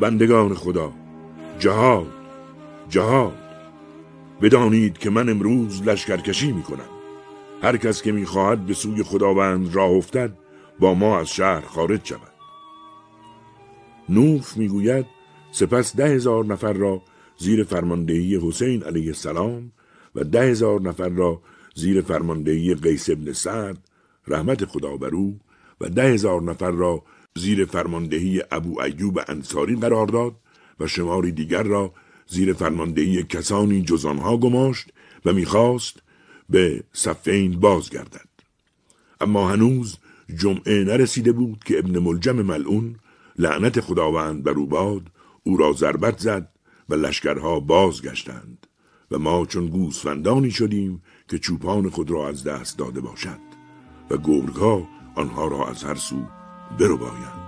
بندگان خدا جهاد جهاد. بدانید که من امروز لشکرکشی می کنم هر کس که می‌خواهد به سوی خداوند راه افتد با ما از شهر خارج شود. نوف می‌گوید سپس ده هزار نفر را زیر فرماندهی حسین علیه السلام و ده هزار نفر را زیر فرماندهی قیس ابن سعد رحمت خدا بر او و ده هزار نفر را زیر فرماندهی ابو ایوب انصاری قرار داد و شماری دیگر را زیر فرماندهی کسانی جز آنها گماشت و می‌خواست به صفین بازگردد. اما هنوز جمعه نرسیده بود که ابن ملجم ملعون لعنت خداوند بر او باد او را ضربت زد و لشکرها بازگشتند و ما چون گوسفندانی شدیم که چوپان خود را از دست داده باشد و گرگها آنها را از هر سو برو باید.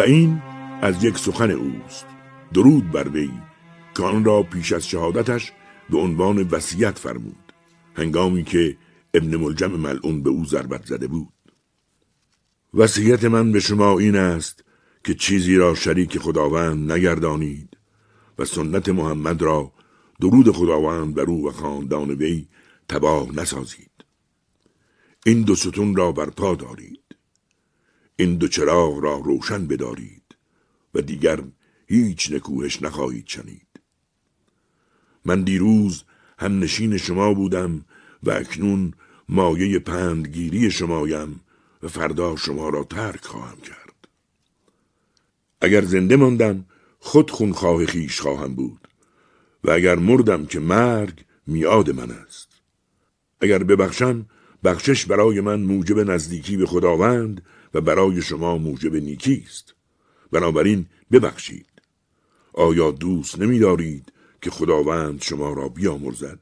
و این از یک سخن اوست. درود بر وی که آن را پیش از شهادتش به عنوان وصیت فرمود. هنگامی که ابن ملجم ملعون به او ضربت زده بود. وصیت من به شما این است که چیزی را شریک خداوند نگردانید و سنت محمد را درود خداوند بر او و خاندان وی تباه نسازید. این دو ستون را برپا دارید. این دو چراغ را روشن بدارید و دیگر هیچ نکوهش نخواهید شنید. من دیروز هم نشین شما بودم و اکنون مایه پندگیری شمایم و فردا شما را ترک خواهم کرد. اگر زنده ماندم خود خونخواه خیش خواهم بود و اگر مردم که مرگ میاد من است. اگر ببخشم بخشش برای من موجب نزدیکی به خداوند و برای شما موجب نیکی است. بنابراین ببخشید. آیا دوست نمیدارید که خداوند شما را بیامرزد؟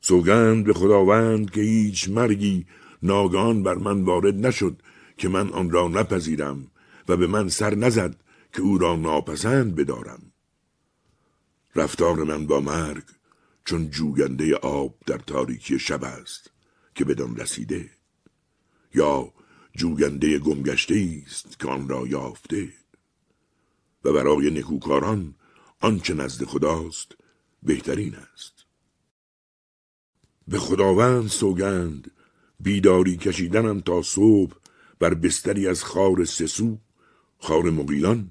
سوگند به خداوند که هیچ مرگی ناگان بر من وارد نشد که من آن را نپذیرم و به من سر نزد که او را ناپسند بدارم. رفتار من با مرگ چون جوینده آب در تاریکی شب است که بدان رسیده. یا جوینده گمگشته است که آن را یافته. و برای نکوکاران آنچه نزد خداست بهترین است. به خداوند سوگند بیداری کشیدنم تا صبح بر بستری از خار سسو خار مقیلان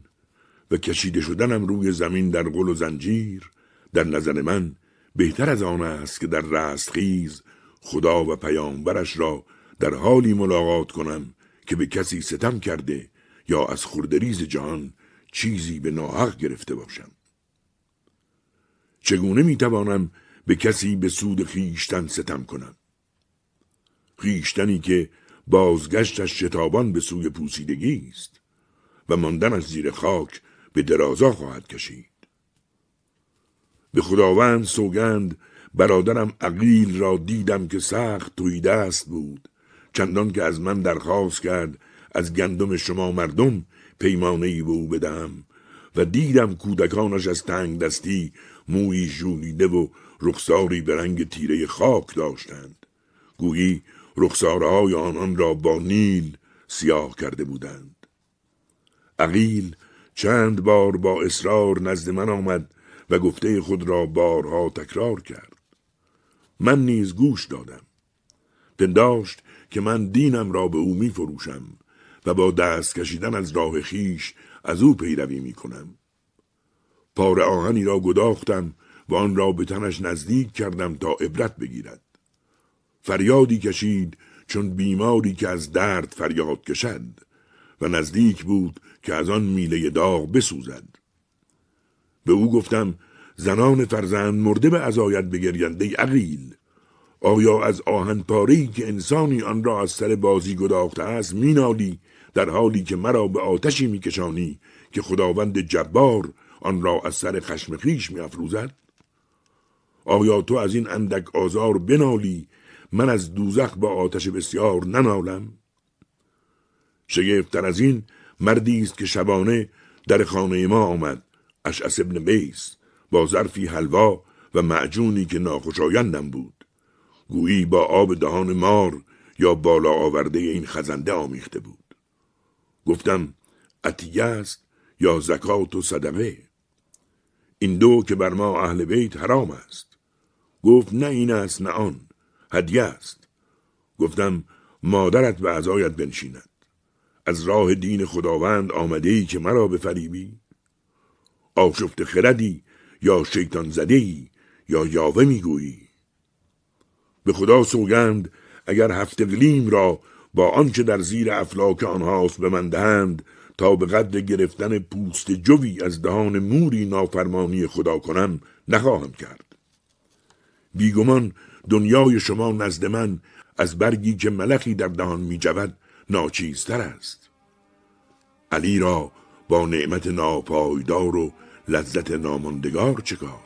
و کشیده شدنم روی زمین در گل و زنجیر. در نظر من بهتر از آن است که در رستخیز خدا و پیامبرش را در حالی ملاقات کنم که به کسی ستم کرده یا از خوردریز جهان چیزی به ناحق گرفته باشم. چگونه می‌توانم به کسی به سود خیشتن ستم کنم؟ خیشتنی که بازگشتش شتابان به سوی پوسیدگی است و ماندنش زیر خاک به درازا خواهد کشید. به خداوند سوگند برادرم عقیل را دیدم که سخت توی دست بود. چندان که از من درخواست کرد از گندم شما مردم پیمانه ای به او بدم و دیدم کودکانش از تنگ دستی مویی ژولیده و رخساری به رنگ تیره خاک داشتند. گویی رخسارهای آنان را با نیل سیاه کرده بودند. عقیل چند بار با اصرار نزد من آمد و گفته خود را بارها تکرار کرد. من نیز گوش دادم. پنداشت که من دینم را به او می فروشم و با دست کشیدن از راه خیش از او پیروی می کنم. پار آهنی را گداختم و آن را به تنش نزدیک کردم تا عبرت بگیرد. فریادی کشید چون بیماری که از درد فریاد کشد و نزدیک بود که از آن میله داغ بسوزد. به او گفتم زنان فرزند مرده به ازایت بگرینده عقیل آیا از آهن پاری که انسانی آن را از سر بازی گداخته است مینالی در حالی که مرا به آتشی میکشانی که خداوند جبار آن را از سر خشم خیش میافروزد؟ آیا تو از این اندک آزار بنالی من از دوزخ با آتش بسیار ننالم؟ شگفتتر از این مردی است که شبانه در خانه ما آمد اشعس ابن بیس با ظرفی حلوا و معجونی که ناخوشایندم بود. گویی با آب دهان مار یا بالا آورده این خزنده آمیخته بود. گفتم عطیه است یا زکات و صدقه؟ این دو که بر ما اهل بیت حرام است. گفت نه این است نه آن هدیه است. گفتم مادرت به ازایت بنشیند. از راه دین خداوند آمده ای که مرا بفریبی؟ آشفت خردی یا شیطان زده ای یا یاوه می‌گویی؟ به خدا سوگند اگر هفت اقلیم را با آنچه در زیر افلاک آنهاست به من دهند تا به قدر گرفتن پوست جوی از دهان موری نافرمانی خدا کنم نخواهم کرد. بیگمان دنیای شما نزد من از برگی که ملخی در دهان می جود ناچیزتر است. علی را با نعمت ناپایدار و لذت ناماندگار چکار؟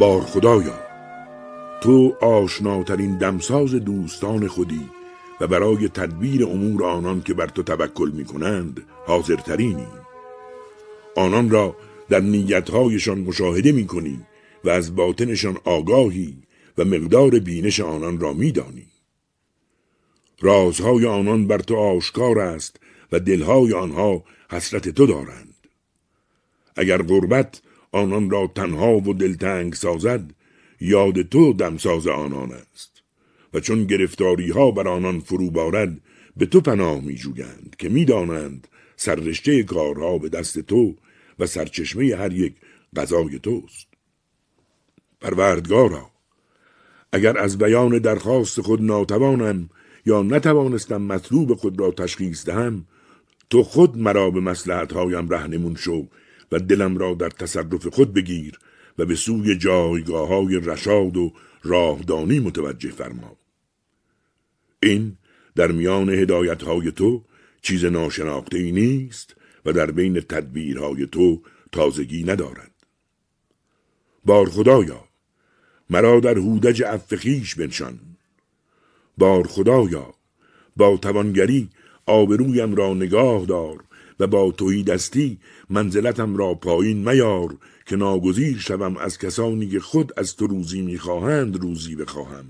بار خدایا. تو آشناترین دمساز دوستان خودی و برای تدبیر امور آنان که بر تو توکل می کنند حاضرترینی. آنان را در نیتهایشان مشاهده می کنی و از باطنشان آگاهی و مقدار بینش آنان را می دانی. رازهای آنان بر تو آشکار است و دلهای آنها حسرت تو دارند. اگر غربت آنان را تنها و دلتنگ سازد یاد تو دمساز آنان است. و چون گرفتاری ها بر آنان فرو بارد به تو پناه می جوگند که می دانند سررشته کارها به دست تو و سرچشمه هر یک غذای توست. پروردگارا اگر از بیان درخواست خود ناتوانم یا نتوانستم مطلوب خود را تشخیص دهم تو خود مرا به مسلحتهایم رهنمون شو و دلم را در تصرف خود بگیر و به سوی جایگاه های رشاد و راهدانی متوجه فرما. این در میان هدایت های تو چیز ناشناخته ای نیست و در بین تدبیرهای تو تازگی ندارد. بار خدایا مرا در هودج افخیش بنشان. بار خدایا با توانگری آبرویم را نگاه دار و با توی دستی منزلتم را پایین میار که ناگزیر شوم از کسانی که خود از تو روزی می‌خواهند روزی بخواهم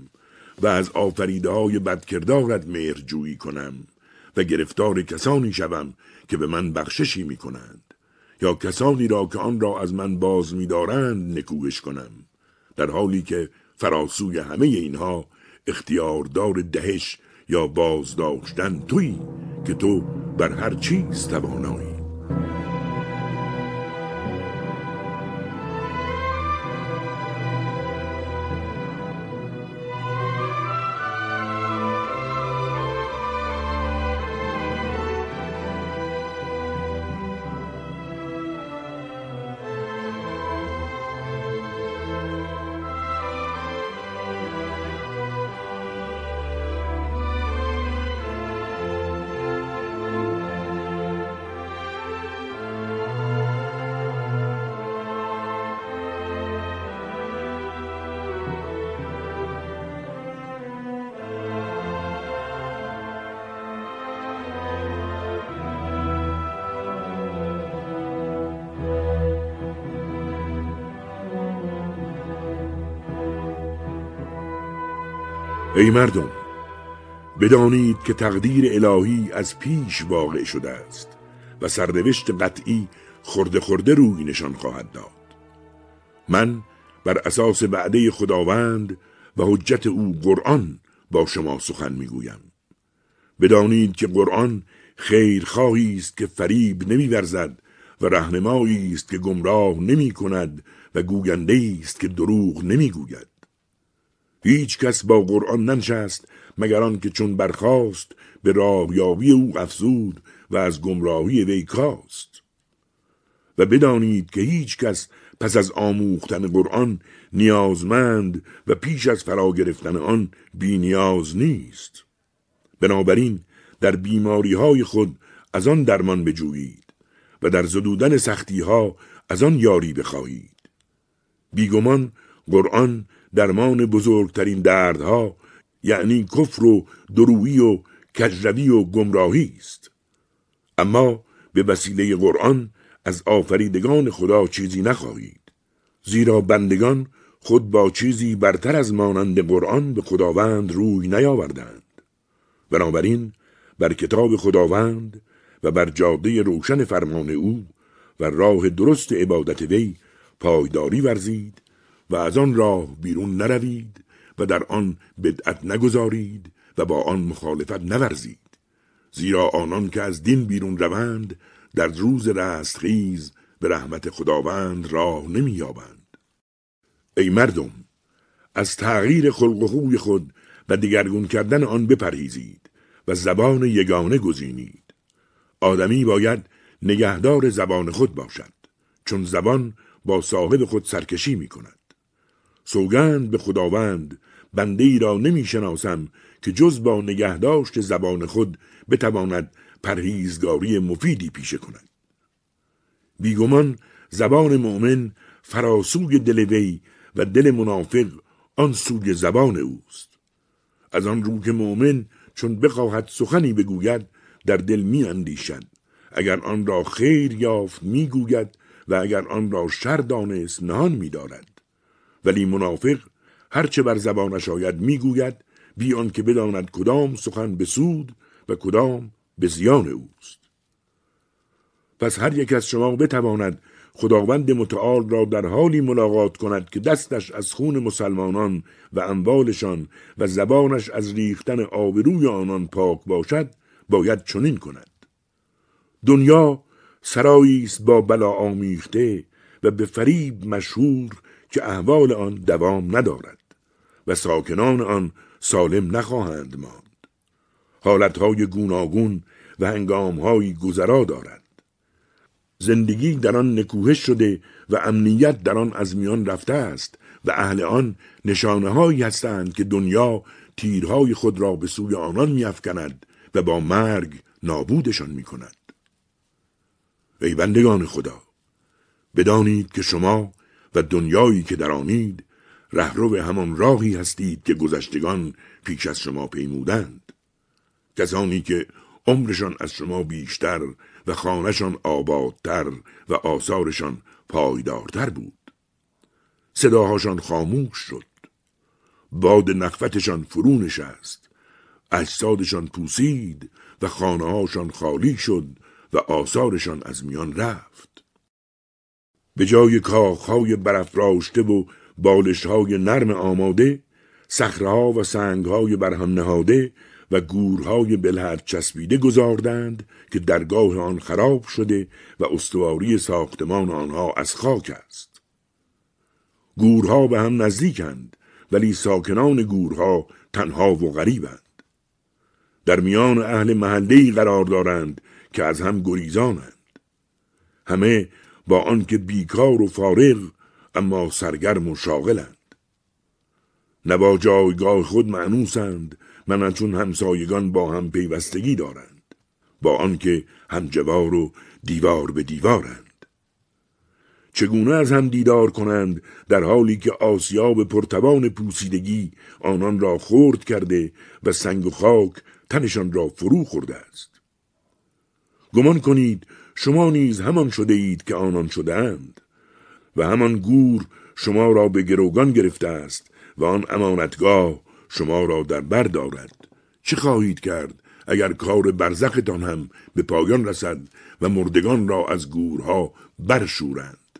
و از آفریده های بدکردارت مهرجویی کنم و گرفتار کسانی شوم که به من بخششی می کنند یا کسانی را که آن را از من باز می دارند نکوهش کنم در حالی که فراسوی همه اینها اختیاردار دهش یا بازداشتن تویی که تو بر هر چیز توانایی. ای مردم بدانید که تقدیر الهی از پیش واقع شده است و سرنوشت قطعی خورده خورده روی نشان خواهد داد. من بر اساس وعده خداوند و حجت او قرآن با شما سخن می‌گویم. بدانید که قرآن خیرخواهی است که فریب نمیورزد و رهنمایی است که گمراه نمی کند و گوینده است که دروغ نمی‌گوید. هیچ کس با قرآن ننشست مگر آن که چون برخاست به راهیابی او افزود و از گمراهی وی کاست. و بدانید که هیچ کس پس از آموختن قرآن نیازمند و پیش از فرا گرفتن آن بی نیاز نیست. بنابراین در بیماری های خود از آن درمان بجویید و در زدودن سختی ها از آن یاری بخواهید. بیگمان قرآن درمان بزرگترین دردها یعنی کفر و درویی و کجروی و گمراهی است. اما به وسیله قرآن از آفریدگان خدا چیزی نخواهید زیرا بندگان خود با چیزی برتر از مانند قرآن به خداوند روی نیاوردند. بنابراین بر کتاب خداوند و بر جاده روشن فرمان او و راه درست عبادت وی پایداری ورزید و از آن راه بیرون نروید و در آن بدعت نگذارید و با آن مخالفت نورزید. زیرا آنان که از دین بیرون روند در روز رستخیز به رحمت خداوند راه نمییابند. ای مردم از تغییر خلق و خوی خود و دگرگون کردن آن بپرهیزید و زبان یگانه گزینید. آدمی باید نگهدار زبان خود باشد چون زبان با صاحب خود سرکشی می کند سوگند به خداوند. بنده ای را نمی شناسم که جز با نگهداشت زبان خود بتواند پرهیزگاری مفیدی پیشه کند. بیگمان زبان مؤمن فراسوی دل وی و دل منافق آن سوی زبان اوست. از آن رو که مؤمن چون بخواهد سخنی بگوید در دل می اندیشد اگر آن را خیر یافت می‌گوید و اگر آن را شر دانست نهان می دارد. ولی منافق هرچه بر زبانش آید می‌گوید بیان که بداند کدام سخن به سود و کدام به زیان اوست. پس هر یک از شما بتواند خداوند متعال را در حالی ملاقات کند که دستش از خون مسلمانان و اموالشان و زبانش از ریختن آبروی آنان پاک باشد باید چنین کند. دنیا سرایی است با بلا آمیخته و به فریب مشهور که احوال آن دوام ندارد و ساکنان آن سالم نخواهند ماند حالتهای گوناگون و هنگامهایی گذرا دارد زندگی در آن نکوهش شده و امنیت در آن از میان رفته است و اهل آن نشانه هایی هستند که دنیا تیرهای خود را به سوی آنان میافکند و با مرگ نابودشان می کند. ای بندگان خدا بدانید که شما و دنیایی که در آنید رهرو همان راهی هستید که گذشتگان پیش از شما پیمودند. کسانی که عمرشان از شما بیشتر و خانهشان آبادتر و آثارشان پایدارتر بود. صداهاشان خاموش شد. باد نخفتشان فرو نشست. اجسادشان پوسید و خانه هاشان خالی شد و آثارشان از میان رفت. به جای کاخهای برافراشته و بالشهای نرم آماده صخرهها و سنگهای برهم نهاده و گورهای بلحد چسبیده گذاردند که درگاه آن خراب شده و استواری ساختمان آنها از خاک است. گورها به هم نزدیکند ولی ساکنان گورها تنها و غریبند. در میان اهل محله قرار دارند که از هم گریزانند. همه با آنکه بیکار و فارغ اما سرگرم و شاغلند. نه با جایگاه خود معنوسند من چون همسایگان با هم پیوستگی دارند. با آنکه همجوار و دیوار به دیوارند. چگونه از هم دیدار کنند در حالی که آسیاب پرتوان پوسیدگی آنان را خورد کرده و سنگ و خاک تنشان را فرو خورده است؟ گمان کنید شما نیز همان شده اید که آنان شده اند و همان گور شما را به گروگان گرفته است و آن امانتگاه شما را در بر دارد. چه خواهید کرد اگر کار برزختان هم به پایان رسد و مردگان را از گورها برشورند؟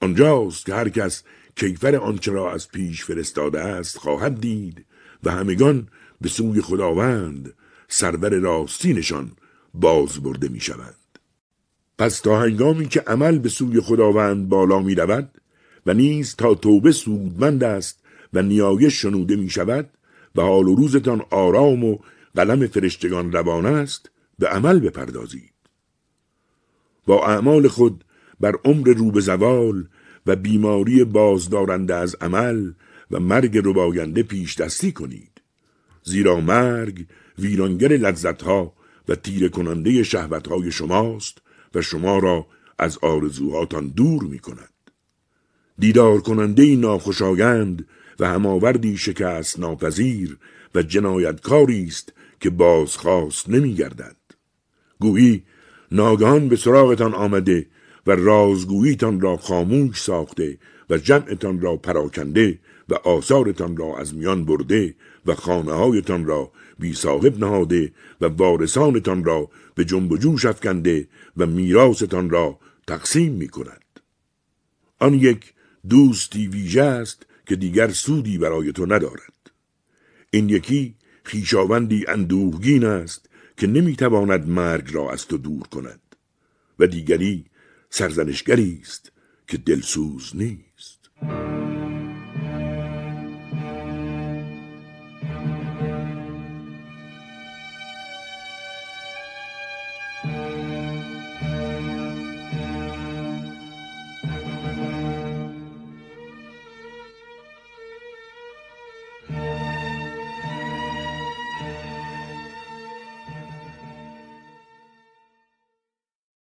آنجاست که هر کس کیفر آنچه را از پیش فرستاده است خواهد دید و همگان به سوی خداوند سرور راستینشان باز برده می شوند. پس تا هنگامی که عمل به سوی خداوند بالا می رود و نیز تا توبه سودمند است و نیایش شنوده می شود و حال و روزتان آرام و قلم فرشتگان روان است به عمل بپردازید. با اعمال خود بر عمر رو به زوال و بیماری بازدارنده از عمل و مرگ رباینده پیش دستی کنید. زیرا مرگ ویرانگر لذتها و تیره کننده شهوتهای شماست و شما را از آرزوهاتان دور می کند. دیدار کننده ناخوشایند و هماوردی شکست ناپذیر و جنایتکاری است که بازخواست نمی گردد. گویی ناگهان به سراغتان آمده و رازگوییتان را خاموش ساخته و جمعتان را پراکنده و آثارتان را از میان برده و خانه هایتان را بی صاحب نهاده و وارثانتان را به جنب و جوش افکنده و میراستان را تقسیم می کند. آن یک دوستی ویژه است که دیگر سودی برای تو ندارد. این یکی خیشاوندی اندوهگین است که نمی‌تواند مرگ را از تو دور کند و دیگری سرزنشگری است که دلسوز نیست